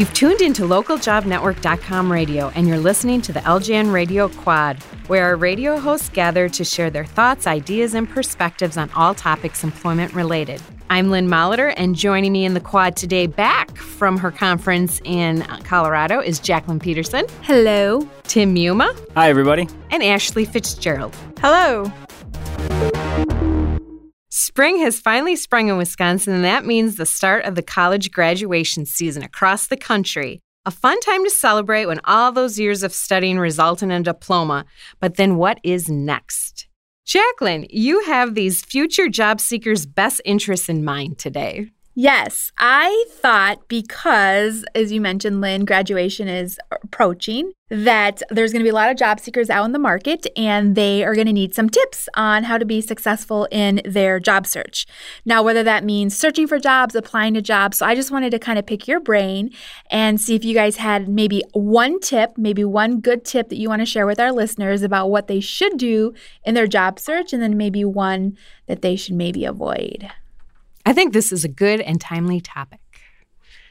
You've tuned into localjobnetwork.com radio and you're listening to the LJN Radio Quad, where our radio hosts gather to share their thoughts, ideas, and perspectives on all topics employment related. I'm Lynn Molitor, and joining me in the quad today, back from her conference in Colorado, is Jacqueline Peterson. Hello. Tim Yuma. Hi, everybody. And Ashley Fitzgerald. Hello. Spring has finally sprung in Wisconsin, and that means the start of the college graduation season across the country. A fun time to celebrate when all those years of studying result in a diploma. But then what is next? Jacqueline, you have these future job seekers' best interests in mind today. Yes, I thought because, as you mentioned, Lynn, graduation is approaching, that there's going to be a lot of job seekers out in the market and they are going to need some tips on how to be successful in their job search. Now, whether that means searching for jobs, applying to jobs. So I just wanted to kind of pick your brain and see if you guys had maybe one tip, maybe one good tip that you want to share with our listeners about what they should do in their job search, and then maybe one that they should maybe avoid. I think this is a good and timely topic.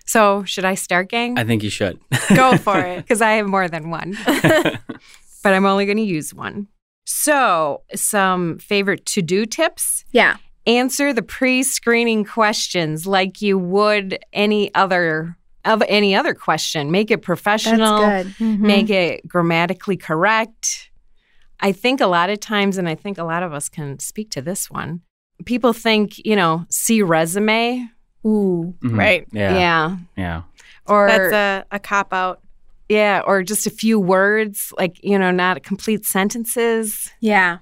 So, should I start, gang? I think you should. Go for it, because I have more than one. but I'm only going to use one. So, some favorite to do tips? Yeah. Answer the pre screening questions like you would any other. Of any other question, make it professional, mm-hmm. make it grammatically correct. I think a lot of times, and I think a lot of us can speak to this one, people think, you know, see resume. Ooh, mm-hmm. right. Yeah. Yeah. Yeah. Or that's a, a cop out. Yeah. Or just a few words, like, you know, not complete sentences. Yeah.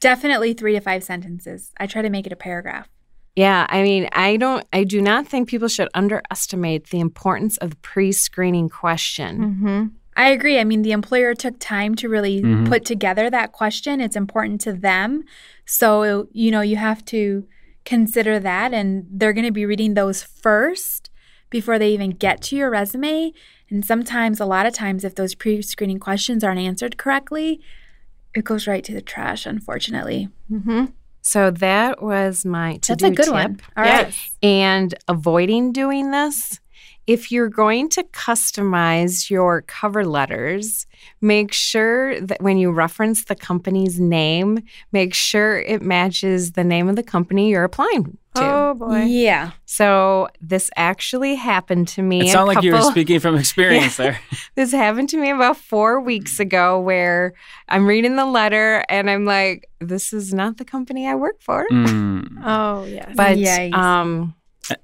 Definitely three to five sentences. I try to make it a paragraph. Yeah, I mean, I don't, I do not think people should underestimate the importance of the pre screening question. Mm-hmm. I agree. I mean, the employer took time to really mm-hmm. put together that question. It's important to them. So, you know, you have to consider that, and they're going to be reading those first before they even get to your resume. And sometimes, a lot of times, if those pre screening questions aren't answered correctly, it goes right to the trash, unfortunately. Mm-hmm. So that was my to do That's a good tip. one. All yes. right. And avoiding doing this, if you're going to customize your cover letters, make sure that when you reference the company's name, make sure it matches the name of the company you're applying to. Oh boy. Yeah. So this actually happened to me. It sounded like you were speaking from experience Yeah. there. this happened to me about four weeks ago where I'm reading the letter and I'm like, this is not the company I work for. Mm. Oh yeah. But Yikes. um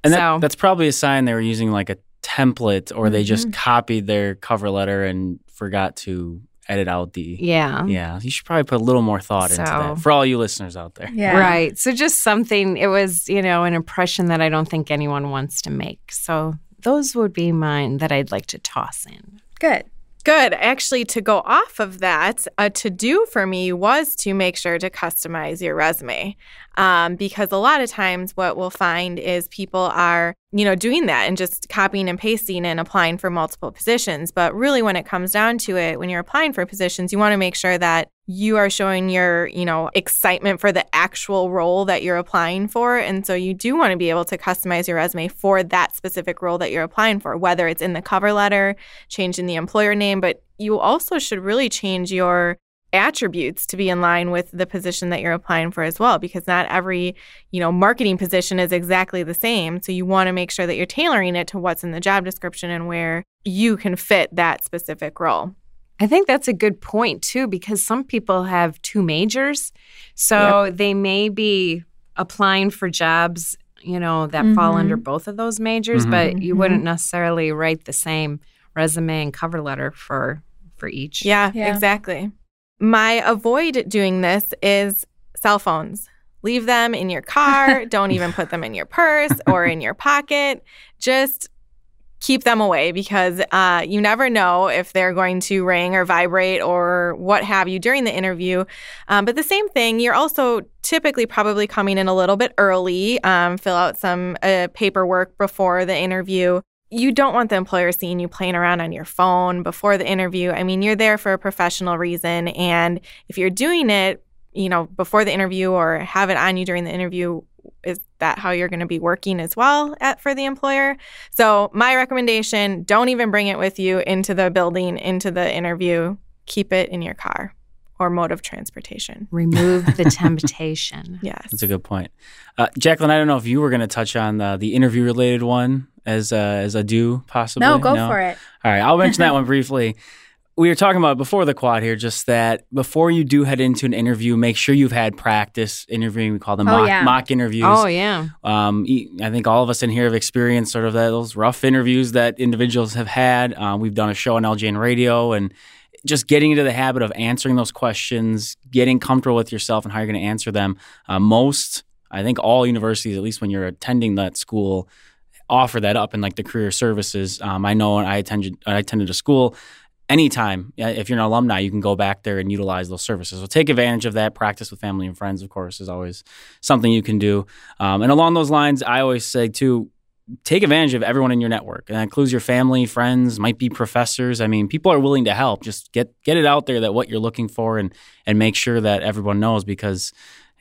And that, So- that's probably a sign they were using like a template or they just Mm-hmm. copied their cover letter and forgot to edit out the. yeah. Yeah, you should probably put a little more thought into that for all you listeners out there. Yeah. Right. So just something, it was, you know, an impression that I don't think anyone wants to make. So those would be mine that I'd like to toss in. Good. Good. Actually, to go off of that, a to do for me was to make sure to customize your resume. Um, because a lot of times, what we'll find is people are, you know, doing that and just copying and pasting and applying for multiple positions. But really, when it comes down to it, when you're applying for positions, you want to make sure that you are showing your, you know, excitement for the actual role that you're applying for. And so you do want to be able to customize your resume for that specific role that you're applying for, whether it's in the cover letter, changing the employer name, but you also should really change your attributes to be in line with the position that you're applying for as well because not every you know marketing position is exactly the same so you want to make sure that you're tailoring it to what's in the job description and where you can fit that specific role I think that's a good point too, because some people have two majors. So they may be applying for jobs, you know, that fall Mhm. under both of those majors, Mhm. but you Mhm. wouldn't necessarily write the same resume and cover letter for for each. yeah, Yeah. exactly my avoid doing this is cell phones leave them in your car don't even put them in your purse or in your pocket just keep them away because uh, you never know if they're going to ring or vibrate or what have you during the interview. Um, but the same thing, you're also typically probably coming in a little bit early, um, fill out some uh, paperwork before the interview. You don't want the employer seeing you playing around on your phone before the interview. I mean, you're there for a professional reason. And if you're doing it, you know, before the interview or have it on you during the interview, is that how you're going to be working as well at for the employer. So my recommendation, don't even bring it with you into the building, into the interview. Keep it in your car or mode of transportation. Remove the temptation. Yes. That's a good point. Uh, Jacqueline, I don't know if you were going to touch on the, the interview related one as, uh, as a do possibly. No, go for it. All right, I'll mention that one briefly. We were talking about before the quad here, just that before you do head into an interview, make sure you've had practice interviewing. We call them Oh, mock, yeah. mock interviews. Oh yeah. Um, I think all of us in here have experienced sort of those rough interviews that individuals have had. Um, we've done a show on LJN Radio and just getting into the habit of answering those questions, getting comfortable with yourself and how you're going to answer them. Uh, most, I think all universities, at least when you're attending that school, offer that up in like the career services. Um, I know I attended I attended a school. Anytime, if you're an alumni, you can go back there and utilize those services. So take advantage of that. Practice with family and friends, of course, is always something you can do. Um, and along those lines, I always say too, take advantage of everyone in your network, and that includes your family, friends, might be professors. I mean, people are willing to help. Just get get it out there that what you're looking for, and and make sure that everyone knows because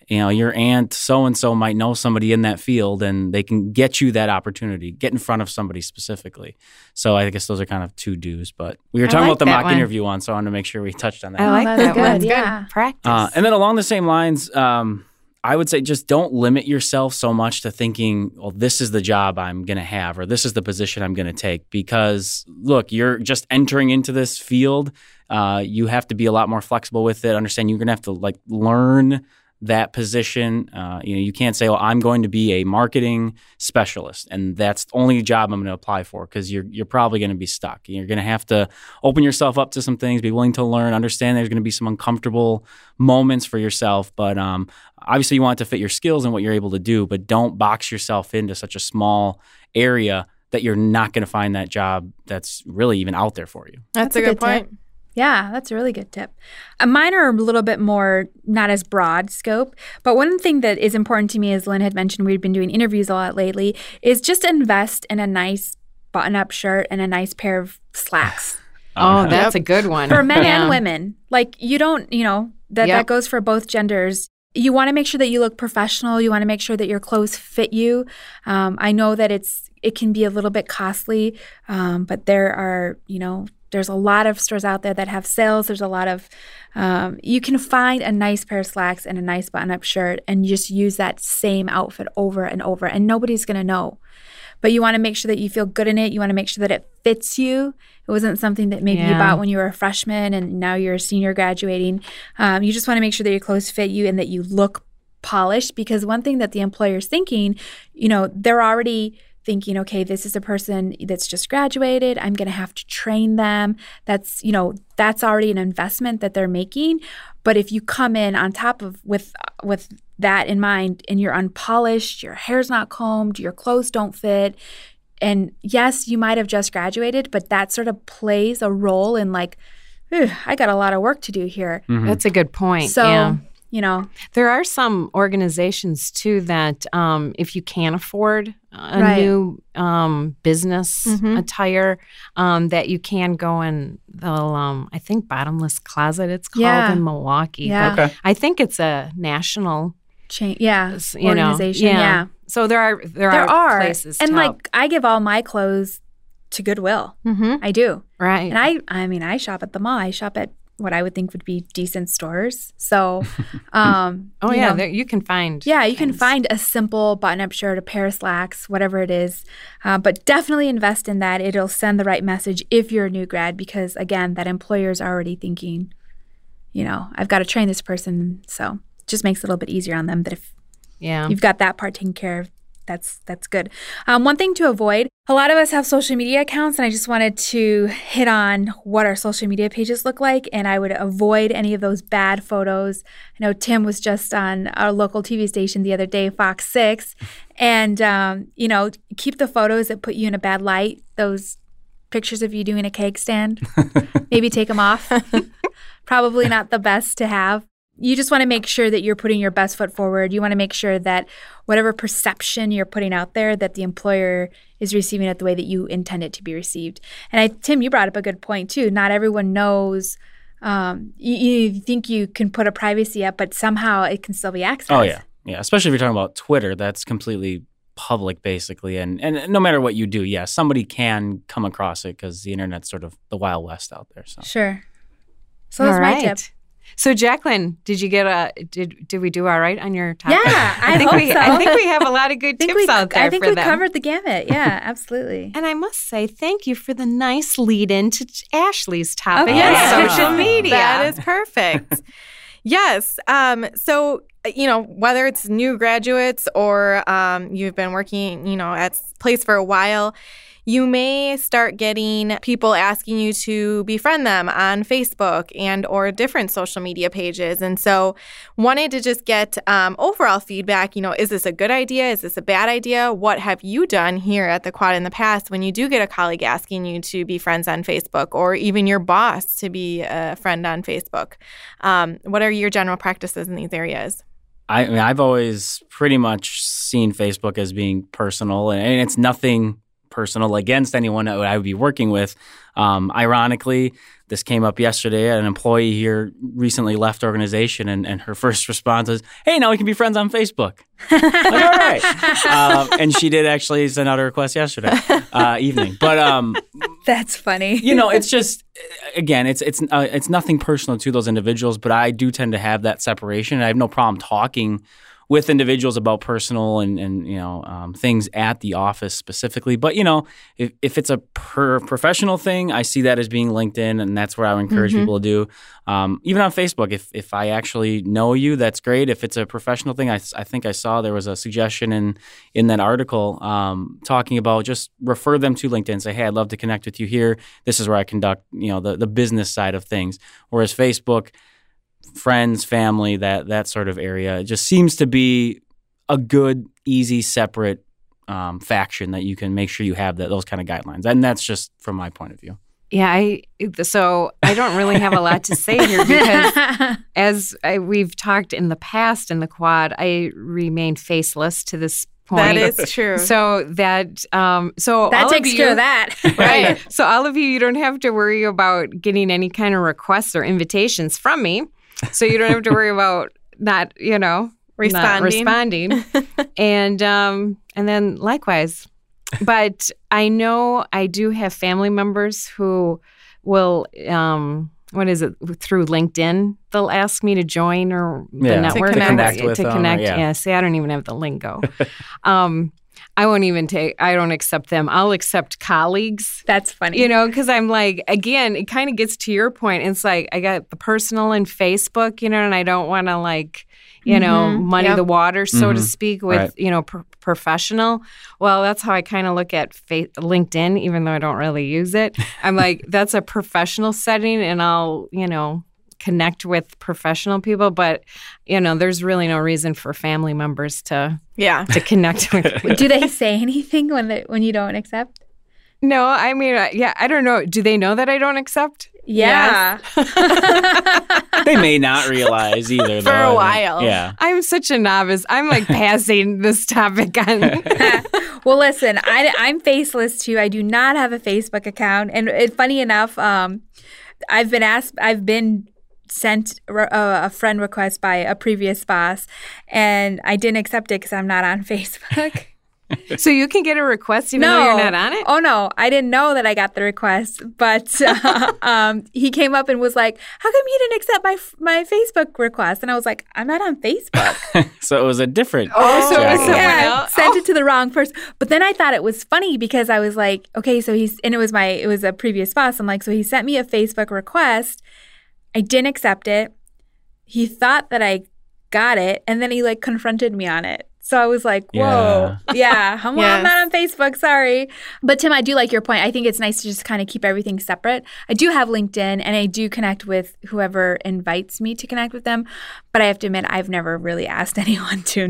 you know your aunt so and so might know somebody in that field, and they can get you that opportunity, get in front of somebody specifically. So I guess those are kind of two do's. But we were talking like about the mock one. interview one, so I wanted to make sure we touched on that. I Oh, like that's that good, one. yeah. Practice. Uh, and then along the same lines, um, I would say just don't limit yourself so much to thinking, well, this is the job I'm going to have or this is the position I'm going to take. Because look, you're just entering into this field. Uh, you have to be a lot more flexible with it. Understand you're going to have to like learn that position. Uh, you know, you can't say, "Well, I'm going to be a marketing specialist," and that's the only job I'm going to apply for because you're you're probably going to be stuck. You're going to have to open yourself up to some things, be willing to learn, understand there's going to be some uncomfortable moments for yourself, but um, obviously you want it to fit your skills and what you're able to do, but don't box yourself into such a small area that you're not going to find that job that's really even out there for you. That's, That's a a good, point. tip. Point. Yeah, that's a really good tip. Uh, mine are a little bit more not as broad scope, but one thing that is important to me, as Lynn had mentioned, we've been doing interviews a lot lately, is just invest in a nice button-up shirt and a nice pair of slacks oh, Um, that's a good one. for men Yeah. and women. Like you don't, you know, that Yep. that goes for both genders. You want to make sure that you look professional. You want to make sure that your clothes fit you. Um, I know that it's it can be a little bit costly, um, but there are you know there's a lot of stores out there that have sales. There's a lot of um, you can find a nice pair of slacks and a nice button-up shirt and just use that same outfit over and over, and nobody's gonna know. But you want to make sure that you feel good in it. You want to make sure that it fits you. It wasn't something that maybe you bought when you were a freshman and now you're a senior graduating. Um, you just want to make sure that your clothes fit you and that you look polished because one thing that the employer's thinking, you know, they're already thinking, okay, this is a person that's just graduated. I'm going to have to train them. That's, you know, that's already an investment that they're making. But if you come in on top of with with that in mind and you're unpolished, your hair's not combed, your clothes don't fit, and yes, you might have just graduated, but that sort of plays a role in like, I got a lot of work to do here. Mhm. That's a good point. So, yeah. You know, There are some organizations too that, um, if you can't afford a Right. new um, business Mhm. attire, um, that you can go in they'll, um, I think, Bottomless Closet. It's called Yeah. in Milwaukee. Yeah. Okay. I think it's a national, change, yeah, s- you know, organization, yeah. So there are there, There are places and to like help. I give all my clothes to Goodwill. Mm-hmm. I do, right. and I, I mean, I shop at the mall. I shop at what I would think would be decent stores. So, um, oh you yeah, know, there, you can find. Yeah, you can find a simple button up shirt, a pair of slacks, whatever it is. Uh, but definitely invest in that. It'll send the right message if you're a new grad, because again, that employer is already thinking, you know, I've got to train this person. So it just makes it a little bit easier on them that if Yeah. you've got that part taken care of, that's that's good. Um, one thing to avoid: a lot of us have social media accounts, and I just wanted to hit on what our social media pages look like. And I would avoid any of those bad photos. I know Tim was just on our local TV station the other day, Fox Six, and um, you know, keep the photos that put you in a bad light. Those pictures of you doing a keg stand, maybe take them off. Probably not the best to have you just want to make sure that you're putting your best foot forward. You want to make sure that whatever perception you're putting out there, that the employer is receiving it the way that you intend it to be received. And I, Tim, you brought up a good point too. Not everyone knows. Um, you, you think you can put a privacy up, but somehow it can still be accessed. Oh yeah, Yeah, especially if you're talking about Twitter, that's completely public basically and and no matter what you do yeah somebody can come across it because the internet's sort of the wild west out there so Sure. So that's All my right. tip. So Jacqueline, did you get a did did we do all right on your topic? Yeah, I, think hope we so. I think we have a lot of good tips we, out there I think for we them. covered the gamut. Yeah, absolutely. and I must say thank you for the nice lead in to Ashley's topic Okay. on social media. That is perfect. yes. Um, so, you know, whether it's new graduates or um, you've been working, you know, at place for a while, you may start getting people asking you to befriend them on Facebook and or different social media pages. And so wanted to just get um, overall feedback, you know, is this a good idea? Is this a bad idea? What have you done here at the quad in the past when you do get a colleague asking you to be friends on Facebook or even your boss to be a friend on Facebook? Um, what are your general practices in these areas? I, mean, I've always pretty much seen Facebook as being personal, and it's nothing personal against anyone that I would be working with. Um, ironically, this came up yesterday. An employee here recently left organization, and, and her first response is, "Hey, now we can be friends on Facebook." Like, all right, um, and she did actually send out a request yesterday uh, evening. But um, That's funny. you know, it's just again, it's it's uh, it's nothing personal to those individuals, but I do tend to have that separation. And I have no problem talking with individuals about personal and and you know um, things at the office specifically. But you know, if if it's a per professional thing, I see that as being LinkedIn, and that's where I would encourage Mm-hmm. people to do. Um, even on Facebook, if if I actually know you, that's great. If it's a professional thing, I, I think I saw there was a suggestion in in that article um, talking about just refer them to LinkedIn. Say, hey, I'd love to connect with you here. This is where I conduct you know the the business side of things. Whereas Facebook, friends, family, that that sort of area, it just seems to be a good, easy, separate um, faction that you can make sure you have that those kind of guidelines. And that's just from my point of view. Yeah, I so I don't really have a lot to say here because as I, we've talked in the past in the quad, I remain faceless to this point. That is true. so that um so that all takes of care of that. right. So all of you, you don't have to worry about getting any kind of requests or invitations from me. So you don't have to worry about not, you know, not Responding. responding. and um and then likewise. But I know I do have family members who will um what is it through LinkedIn? They'll ask me to join or the Yeah. To network connect. or- Connect with to them or- connect. yeah. yeah. See, I don't even have the lingo. um, I won't even take. I don't accept them. I'll accept colleagues. That's funny. You know, because I'm like, again, it kind of gets to your point. It's like I got the personal and Facebook, you know, and I don't want to like, you know, Mhm. muddy Yep. the water, so to Mhm. speak, with Right. you know, pr- professional. Well, that's how I kind of look at fa- LinkedIn, even though I don't really use it. I'm like, that's a professional setting, and I'll, you know, connect with professional people. But you know, there's really no reason for family members to yeah. to connect with. me. Do they say anything when they, when you don't accept? no, I mean, uh, yeah, I don't know. Do they know that I don't accept? Yeah. They may not realize either. For though, a I think. while. Yeah. I'm such a novice. I'm like passing this topic on. well, listen, I, I'm faceless too. I do not have a Facebook account, and it, funny enough, um, I've been asked. I've been sent re- uh, a friend request by a previous boss, and I didn't accept it because I'm not on Facebook. so you can get a request even though you're not on it. Oh no, I didn't know that I got the request, but uh, um, he came up and was like, "How come you didn't accept my my Facebook request?" And I was like, "I'm not on Facebook." So it was a different. Oh, so it was someone yeah, else? sent Oh. it to the wrong person. But then I thought it was funny because I was like, okay, so he's and it was my it was a previous boss. I'm like, so he sent me a Facebook request. I didn't accept it. He thought that I got it, and then he like confronted me on it. So I was like, whoa, yeah, I'm, well, I'm not on Facebook, sorry. But Tim, I do like your point. I think it's nice to just kind of keep everything separate. I do have LinkedIn and I do connect with whoever invites me to connect with them. But I have to admit, I've never really asked anyone to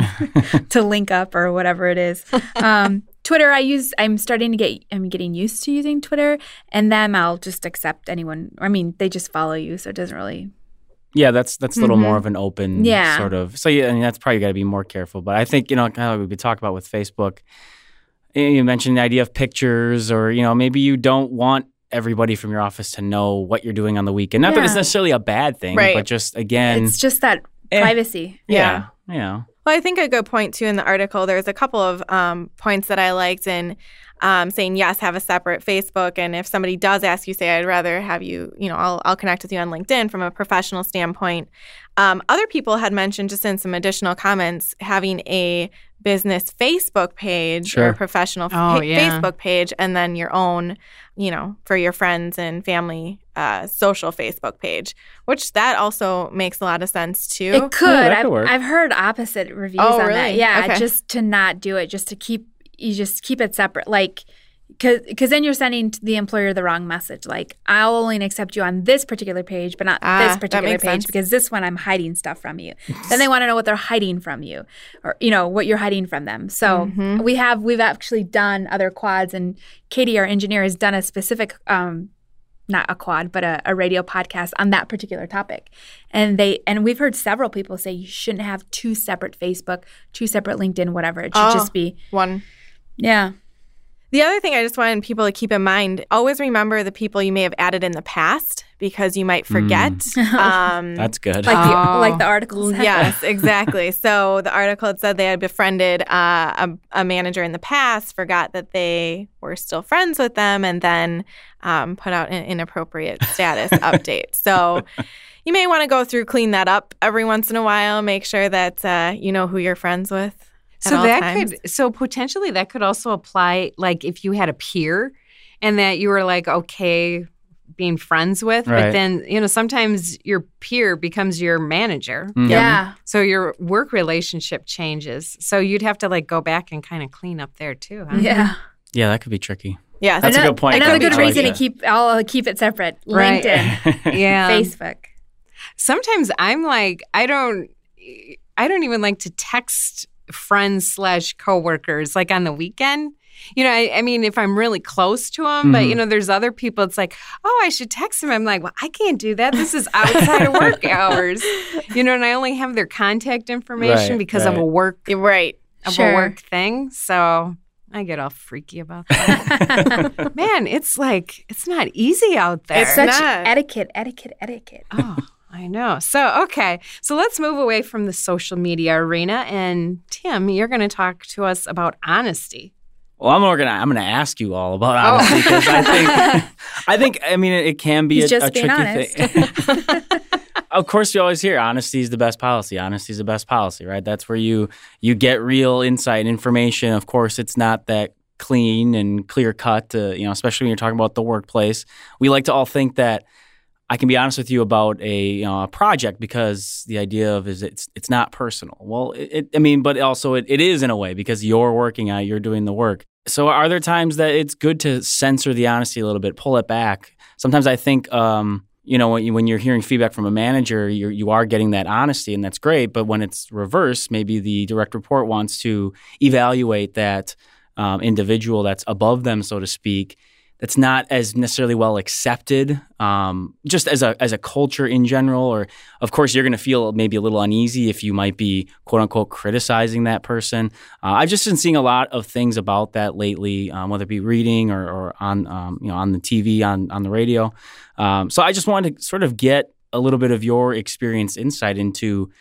to link up or whatever it is. Um, Twitter, I use. I'm starting to get. I'm getting used to using Twitter, and then I'll just accept anyone. I mean, they just follow you, so it doesn't really. Yeah, that's that's a little Mhm. more of an open Yeah. sort of. So yeah, I mean that's probably got to be more careful. But I think you know, kind of like we could talk about with Facebook. You mentioned the idea of pictures, or you know, maybe you don't want everybody from your office to know what you're doing on the weekend. Not that it's necessarily a bad thing, Right. but just again, it's just that eh, privacy. yeah, you know. Well, I think a good point too in the article. There's a couple of um, points that I liked in um, saying yes, have a separate Facebook, and if somebody does ask you, say I'd rather have you, you know, I'll, I'll connect with you on LinkedIn from a professional standpoint. Um, other people had mentioned just in some additional comments having a business Facebook page Sure. or professional Oh, fa- yeah. Facebook page, and then your own, you know, for your friends and family uh, social Facebook page, which that also makes a lot of sense too. It could. that I've, work. I've heard opposite reviews Oh, on that. Yeah, Okay. just to not do it, just to keep you just keep it separate. Like, because then you're sending the employer the wrong message. Like, I'll only accept you on this particular page, but not Ah, this particular page sense. because this one I'm hiding stuff from you. then they want to know what they're hiding from you, or you know what you're hiding from them. So Mhm. we have we've actually done other quads, and Katie, our engineer, has done a specific. Um, not a quad, but a, a radio podcast on that particular topic. And they and we've heard several people say you shouldn't have two separate Facebook, two separate LinkedIn, whatever. It should Oh. just be One yeah. The other thing I just wanted people to keep in mind always remember the people you may have added in the past because you might forget. Um, That's good. Like the Oh. like the article said. yes, exactly. So the article had said they had befriended uh, a, a manager in the past, forgot that they were still friends with them, and then um, put out an inappropriate status update. So you may want to go through, clean that up every once in a while, make sure that uh, you know who you're friends with. At So all that times. could so potentially that could also apply like if you had a peer and that you were like okay being friends with Right. but then you know sometimes your peer becomes your manager Mhm. Yeah. so your work relationship changes so you'd have to like go back and kind of clean up there too huh? Yeah. Yeah, that could be tricky. yeah, That's a good point. Another Could be good like reason to keep I'll keep it separate. Right. LinkedIn, yeah Facebook. sometimes i'm like i don't i don't even like to text friends slash coworkers like on the weekend you know I, I mean if i'm really close to them but Mhm. you know there's other people it's like oh i should text them i'm like well i can't do that this is outside of work hours you know and i only have their contact information Right, because of a work right. of Sure. a work thing so i get all freaky about that man it's like it's not easy out there It's Such not. etiquette, etiquette, etiquette. Oh, I know. So, okay. So let's move away from the social media arena. And Tim, you're going to talk to us about honesty. Well, I'm gonna I'm gonna ask you all about Oh. honesty because I think I think I mean it, it can be He's a, just a being tricky honest. thing. of course, you always hear honesty is the best policy. Honesty is the best policy, right? That's where you you get real insight and information. Of course, it's not that clean and clear cut. To, uh, you know, especially when you're talking about the workplace, we like to all think that I can be honest with you about a, you know, a project because the idea of is it's it's not personal. Well, it, it, I mean, but also it, it is in a way because you're working on it, you're doing the work. So are there times that it's good to censor the honesty a little bit, pull it back? Sometimes I think, um, you know, when, you, when you're hearing feedback from a manager, you're, you are getting that honesty, and that's great. But when it's reverse, maybe the direct report wants to evaluate that um, individual that's above them, so to speak, that's not as necessarily well accepted, um, just as a as a culture in general. Or of course, you're going to feel maybe a little uneasy if you might be quote unquote criticizing that person. Uh, I've just been seeing a lot of things about that lately, um, whether it be reading or, or on um, you know on the TV, on on the radio. Um, so I just wanted to sort of get a little bit of your experience, insight into.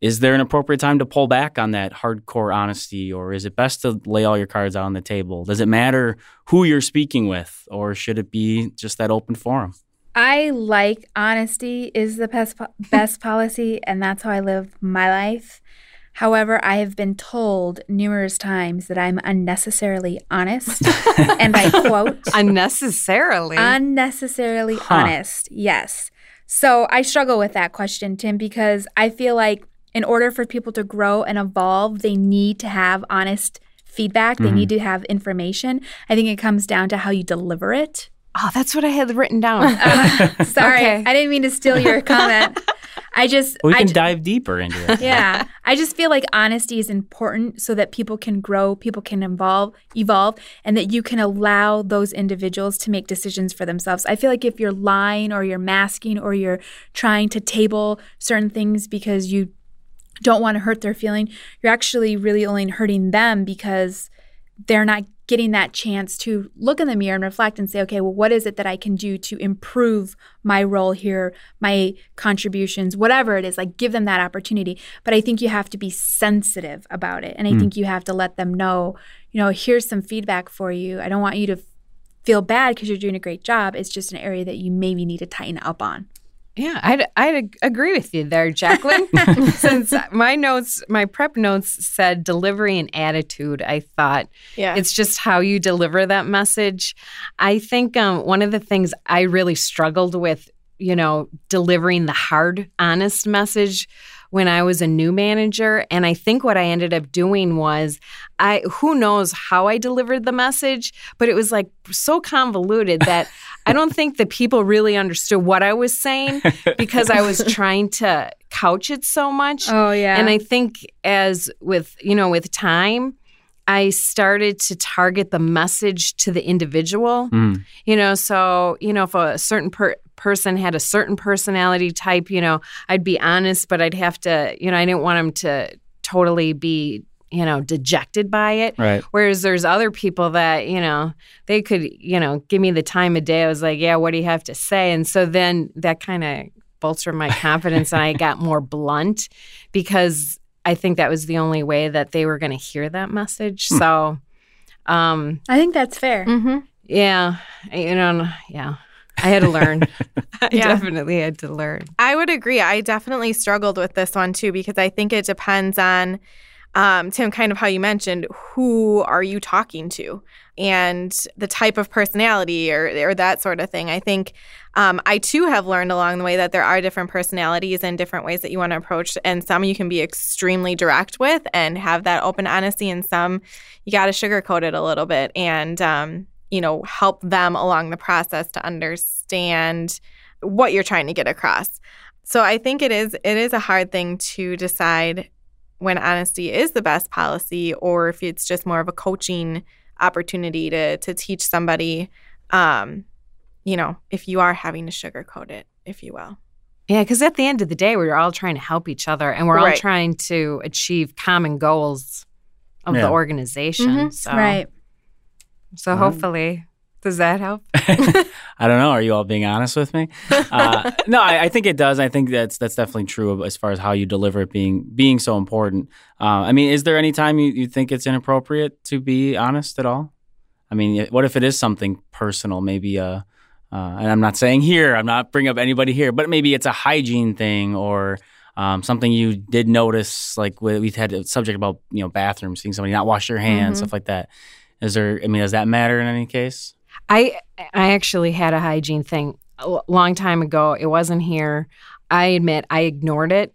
Is there an appropriate time to pull back on that hardcore honesty, or is it best to lay all your cards out on the table? Does it matter who you're speaking with, or should it be just that open forum? I like honesty is the best po- best policy, and that's how I live my life. However, I have been told numerous times that I'm unnecessarily honest, and I quote, Unnecessarily. unnecessarily Huh. honest. Yes. So I struggle with that question, Tim, because I feel like in order for people to grow and evolve, they need to have honest feedback. They Mhm. need to have information. I think it comes down to how you deliver it. oh, that's what I had written down. Uh, sorry, Okay. I didn't mean to steal your comment. I just, We can ju- dive deeper into it. yeah, I just feel like honesty is important so that people can grow, people can evolve, evolve, and that you can allow those individuals to make decisions for themselves. I feel like if you're lying or you're masking or you're trying to table certain things because you don't want to hurt their feeling, you're actually really only hurting them because they're not getting that chance to look in the mirror and reflect and say, okay, well, what is it that I can do to improve my role here, my contributions, whatever it is? Like, give them that opportunity. But I think you have to be sensitive about it. And I Mm. think you have to let them know, you know, here's some feedback for you. I don't want you to feel bad because you're doing a great job. It's just an area that you maybe need to tighten up on. Yeah, I'd, I'd agree with you there, Jacqueline. Since my notes, my prep notes said delivery and attitude, I thought Yeah. it's just how you deliver that message. I think um, one of the things I really struggled with, you know, delivering the hard, honest message when I was a new manager. And I think what I ended up doing was I who knows how I delivered the message, but it was like so convoluted that I don't think the people really understood what I was saying because I was trying to couch it so much. Oh, yeah. And I think as with, you know, with time, I started to target the message to the individual. Mm. You know, so, you know, if a certain per- person had a certain personality type, you know, I'd be honest, but I'd have to, you know, I didn't want them to totally be, you know, dejected by it. Right. Whereas there's other people that, you know, they could, you know, give me the time of day. I was like, yeah, what do you have to say? And so then that kind of bolstered my confidence and I got more blunt because I think that was the only way that they were going to hear that message. So, um, I think that's fair. mm-hmm. yeah, you know, yeah, I had to learn. I Yeah. definitely had to learn. I would agree. I definitely struggled with this one too because I think it depends on um, Tim, kind of how you mentioned, who are you talking to, and the type of personality or or that sort of thing. I think um, I too have learned along the way that there are different personalities and different ways that you want to approach, and some you can be extremely direct with and have that open honesty, and some you got to sugarcoat it a little bit and um, you know help them along the process to understand what you're trying to get across. So I think it is it is a hard thing to decide when honesty is the best policy or if it's just more of a coaching opportunity to to teach somebody um you know if you are having to sugarcoat it if you will Yeah, because at the end of the day, we're all trying to help each other and we're all trying to achieve common goals of Yeah. the organization. Mhm. So, Right. So hopefully, does that help? I don't know. Are you all being honest with me? Uh, no, I, I think it does. I think that's that's definitely true as far as how you deliver it being being so important. Uh, I mean, is there any time you, you think it's inappropriate to be honest at all? I mean, what if it is something personal? Maybe, uh, uh, and I'm not saying here. I'm not bringing up anybody here, but maybe it's a hygiene thing or um, something you did notice. Like we- we've had a subject about you know bathrooms, seeing somebody not wash their hands, Mhm. stuff like that. Is there? I mean, does that matter in any case? I I actually had a hygiene thing a long time ago. It wasn't here. I admit I ignored it,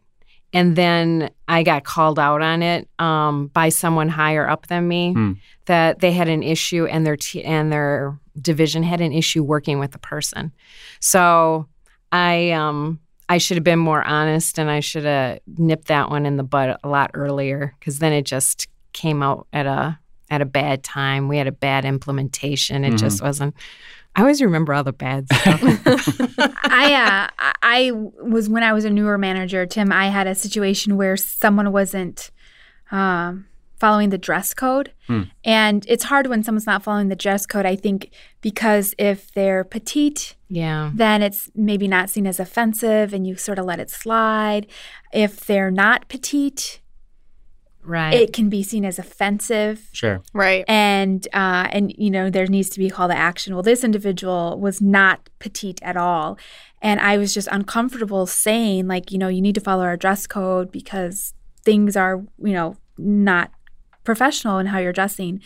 and then I got called out on it um, by someone higher up than me Hmm. that they had an issue and their t- and their division had an issue working with the person. So I um I should have been more honest and I should have nipped that one in the bud a lot earlier because then it just came out at a at a bad time. We had a bad implementation. It Mhm. just wasn't. I always remember all the bad stuff. I uh, I- I was when I was a newer manager, Tim. I had a situation where someone wasn't um, following the dress code, Hmm. and it's hard when someone's not following the dress code. I think because if they're petite, yeah. then it's maybe not seen as offensive, and you sort of let it slide. If they're not petite, Right. it can be seen as offensive Sure. right and uh, and you know there needs to be a call to action. Well, this individual was not petite at all, and I was just uncomfortable saying like you know you need to follow our dress code because things are you know not professional in how you're dressing.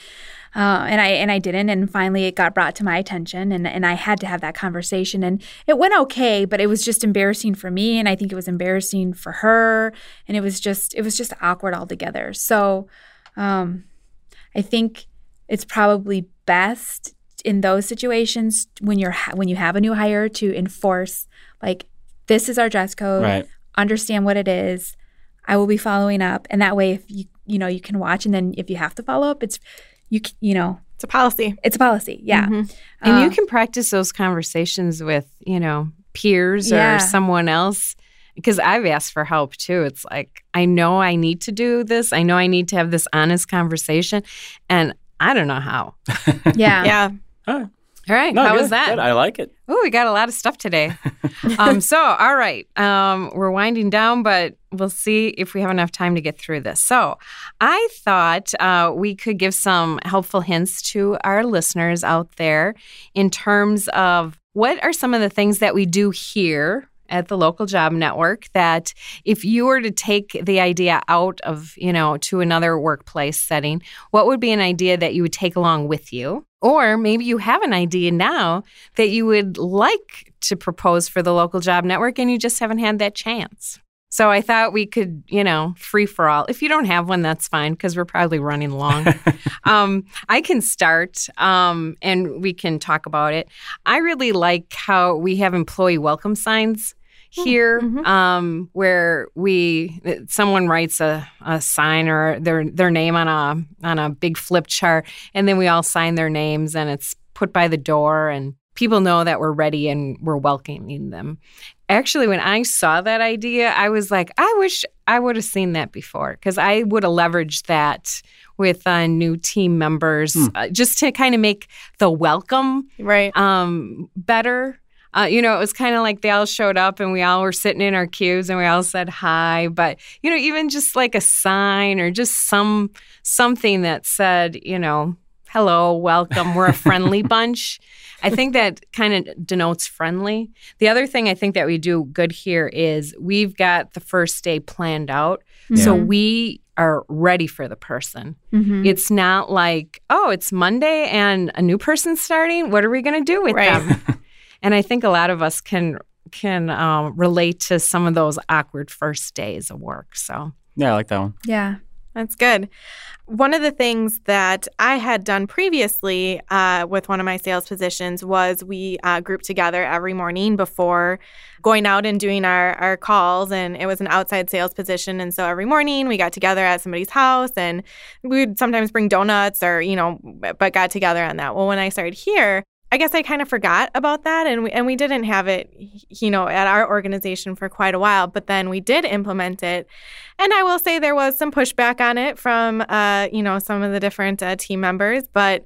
Uh, and I and I didn't, and finally it got brought to my attention, and and I had to have that conversation, and it went okay, but it was just embarrassing for me, and I think it was embarrassing for her, and it was just it was just awkward altogether. So, um, I think it's probably best in those situations when you're ha- when you have a new hire to enforce like this is our dress code, Right. understand what it is. I will be following up, and that way, if you you know you can watch, and then if you have to follow up, it's you you know it's a policy it's a policy. Yeah, Mhm. and you Uh, can practice those conversations with, you know, peers Yeah. or someone else. Because I've asked for help too. It's like, I know I need to do this. I know I need to have this honest conversation. And I don't know how. Yeah. Yeah. All All right, No, how good, was that? good. I like it. Oh, we got a lot of stuff today. um, so, all right, um, we're winding down, but we'll see if we have enough time to get through this. So, I thought uh, we could give some helpful hints to our listeners out there in terms of what are some of the things that we do here at the local job network that if you were to take the idea out of you know to another workplace setting what would be an idea that you would take along with you? Or maybe you have an idea now that you would like to propose for the local job network and you just haven't had that chance so i thought we could you know free for all if you don't have one that's fine because we're probably running long um, I can start um, and we can talk about it. I really like how we have employee welcome signs here mhm. um, where we someone writes a, a sign or their their name on a on a big flip chart and then we all sign their names and it's put by the door and people know that we're ready and we're welcoming them actually when i saw that idea i was like i wish i would have seen that before because i would have leveraged that with uh, new team members Hmm. uh, just to kind of make the welcome Right. um, better. Uh, you know, it was kind of like they all showed up and we all were sitting in our cubes and we all said hi. But you know, even just like a sign or just some something that said, you know, hello, welcome, we're a friendly bunch. I think that kind of denotes friendly. The other thing I think that we do good here is we've got the first day planned out. So we are ready for the person. Mhm. It's not like, oh, it's Monday and a new person's starting. What are we going to do with Right. them? and I think a lot of us can can um, relate to some of those awkward first days of work. So Yeah, I like that one. Yeah. That's good. One of the things that I had done previously uh, with one of my sales positions was we uh, grouped together every morning before going out and doing our, our calls. And it was an outside sales position. And so every morning we got together at somebody's house and we would sometimes bring donuts or, you know, but got together on that. Well, when I started here, I guess I kind of forgot about that, and we and we didn't have it, you know, at our organization for quite a while. But then we did implement it, and I will say there was some pushback on it from, uh, you know, some of the different uh, team members. But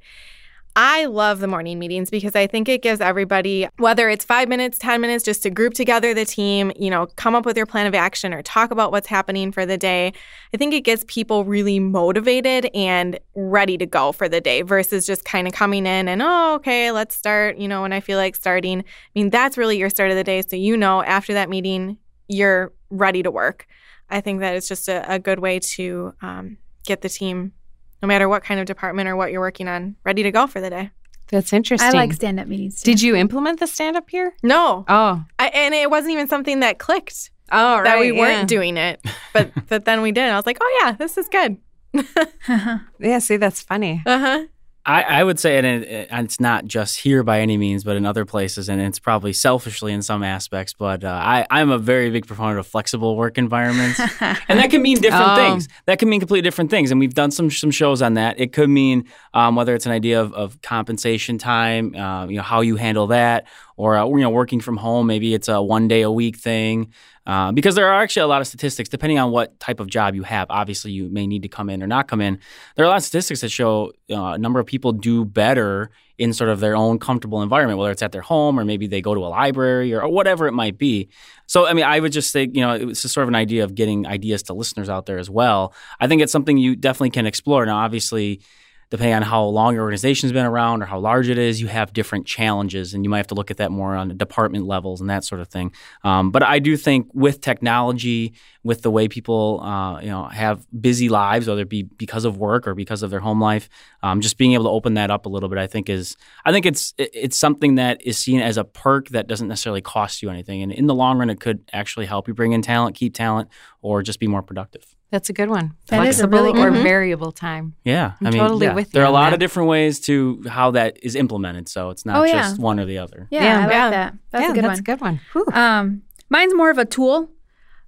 I love the morning meetings because I think it gives everybody, whether it's five minutes, 10 minutes, just to group together the team, you know, come up with your plan of action or talk about what's happening for the day. I think it gets people really motivated and ready to go for the day versus just kind of coming in and, oh, okay, let's start, you know, when I feel like starting. I mean, that's really your start of the day. So, you know, after that meeting, you're ready to work. I think that it's just a, a good way to um, get the team, no matter what kind of department or what you're working on, ready to go for the day. that's interesting. I like stand up meetings. Too. Did you implement the stand up here? No, Oh, I, and it wasn't even something that clicked oh, right. that we yeah. weren't doing it, but but then we did. I was like, oh yeah, this is good. Yeah, see, that's funny. Uh huh. I, I would say, and it, and it's not just here by any means, but in other places, and it's probably selfishly in some aspects. But uh, I, I'm a very big proponent of flexible work environments, and that can mean different Oh. things. That can mean completely different things, and we've done some some shows on that. It could mean um, whether it's an idea of, of compensation time, uh, you know, how you handle that, or uh, you know, working from home. Maybe it's a one day a week thing. Uh, because there are actually a lot of statistics, depending on what type of job you have. Obviously, you may need to come in or not come in. There are a lot of statistics that show uh, a number of people do better in sort of their own comfortable environment, whether it's at their home or maybe they go to a library or, or whatever it might be. So, I mean, I would just say, you know, it's just sort of an idea of getting ideas to listeners out there as well. I think it's something you definitely can explore. Now, obviously, depending on how long your organization's been around or how large it is, you have different challenges, and you might have to look at that more on department levels and that sort of thing. Um, but I do think with technology, with the way people, uh, you know, have busy lives, whether it be because of work or because of their home life, um, just being able to open that up a little bit, I think is, I think it's it's something that is seen as a perk that doesn't necessarily cost you anything, and in the long run, it could actually help you bring in talent, keep talent, or just be more productive. That's a good one. That is a Flexible really or good one. variable time. Yeah, I'm I mean, totally yeah. with you There are a lot that. of different ways to how that is implemented, so it's not Oh, just yeah. one or the other. yeah, Yeah. I like Yeah. that. That's yeah, a good that's one. a good one. Whew. Um, mine's more of a tool.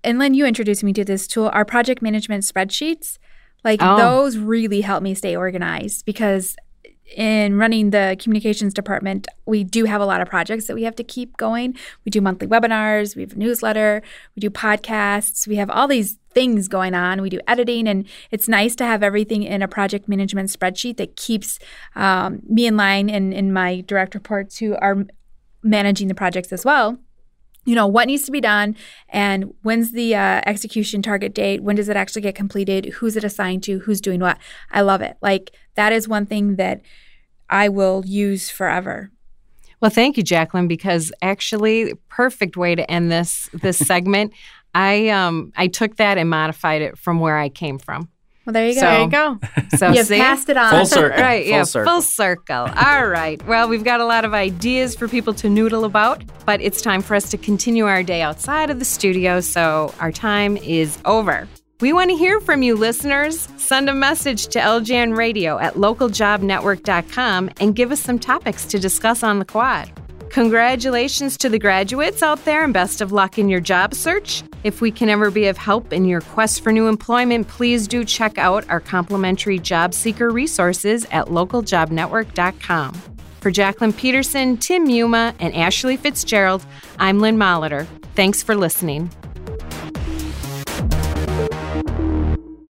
And Lynn, you introduced me to this tool, our project management spreadsheets. Like Oh. those really help me stay organized because in running the communications department, we do have a lot of projects that we have to keep going. We do monthly webinars, we have a newsletter, we do podcasts, we have all these things going on. We do editing, and it's nice to have everything in a project management spreadsheet that keeps um, me in line and, and my direct reports who are managing the projects as well you know what needs to be done and when's the uh, execution target date? When does it actually get completed? Who's it assigned to? Who's doing what? I love it. Like that is one thing that i will use forever. Well thank you jacqueline because actually perfect way to end this this segment. I um i took that and modified it from where i came from well, there you go. So, there you go. So You've see? passed it on. Full circle. Right, Full yeah, circle. full circle. All right. Well, we've got a lot of ideas for people to noodle about, but it's time for us to continue our day outside of the studio, so our time is over. We want to hear from you, listeners. Send a message to LJN Radio at localjobnetwork.com and give us some topics to discuss on the quad. Congratulations to the graduates out there and best of luck in your job search. If we can ever be of help in your quest for new employment, please do check out our complimentary job seeker resources at localjobnetwork.com. For Jacqueline Peterson, Tim Yuma, and Ashley Fitzgerald, I'm Lynn Molitor. Thanks for listening.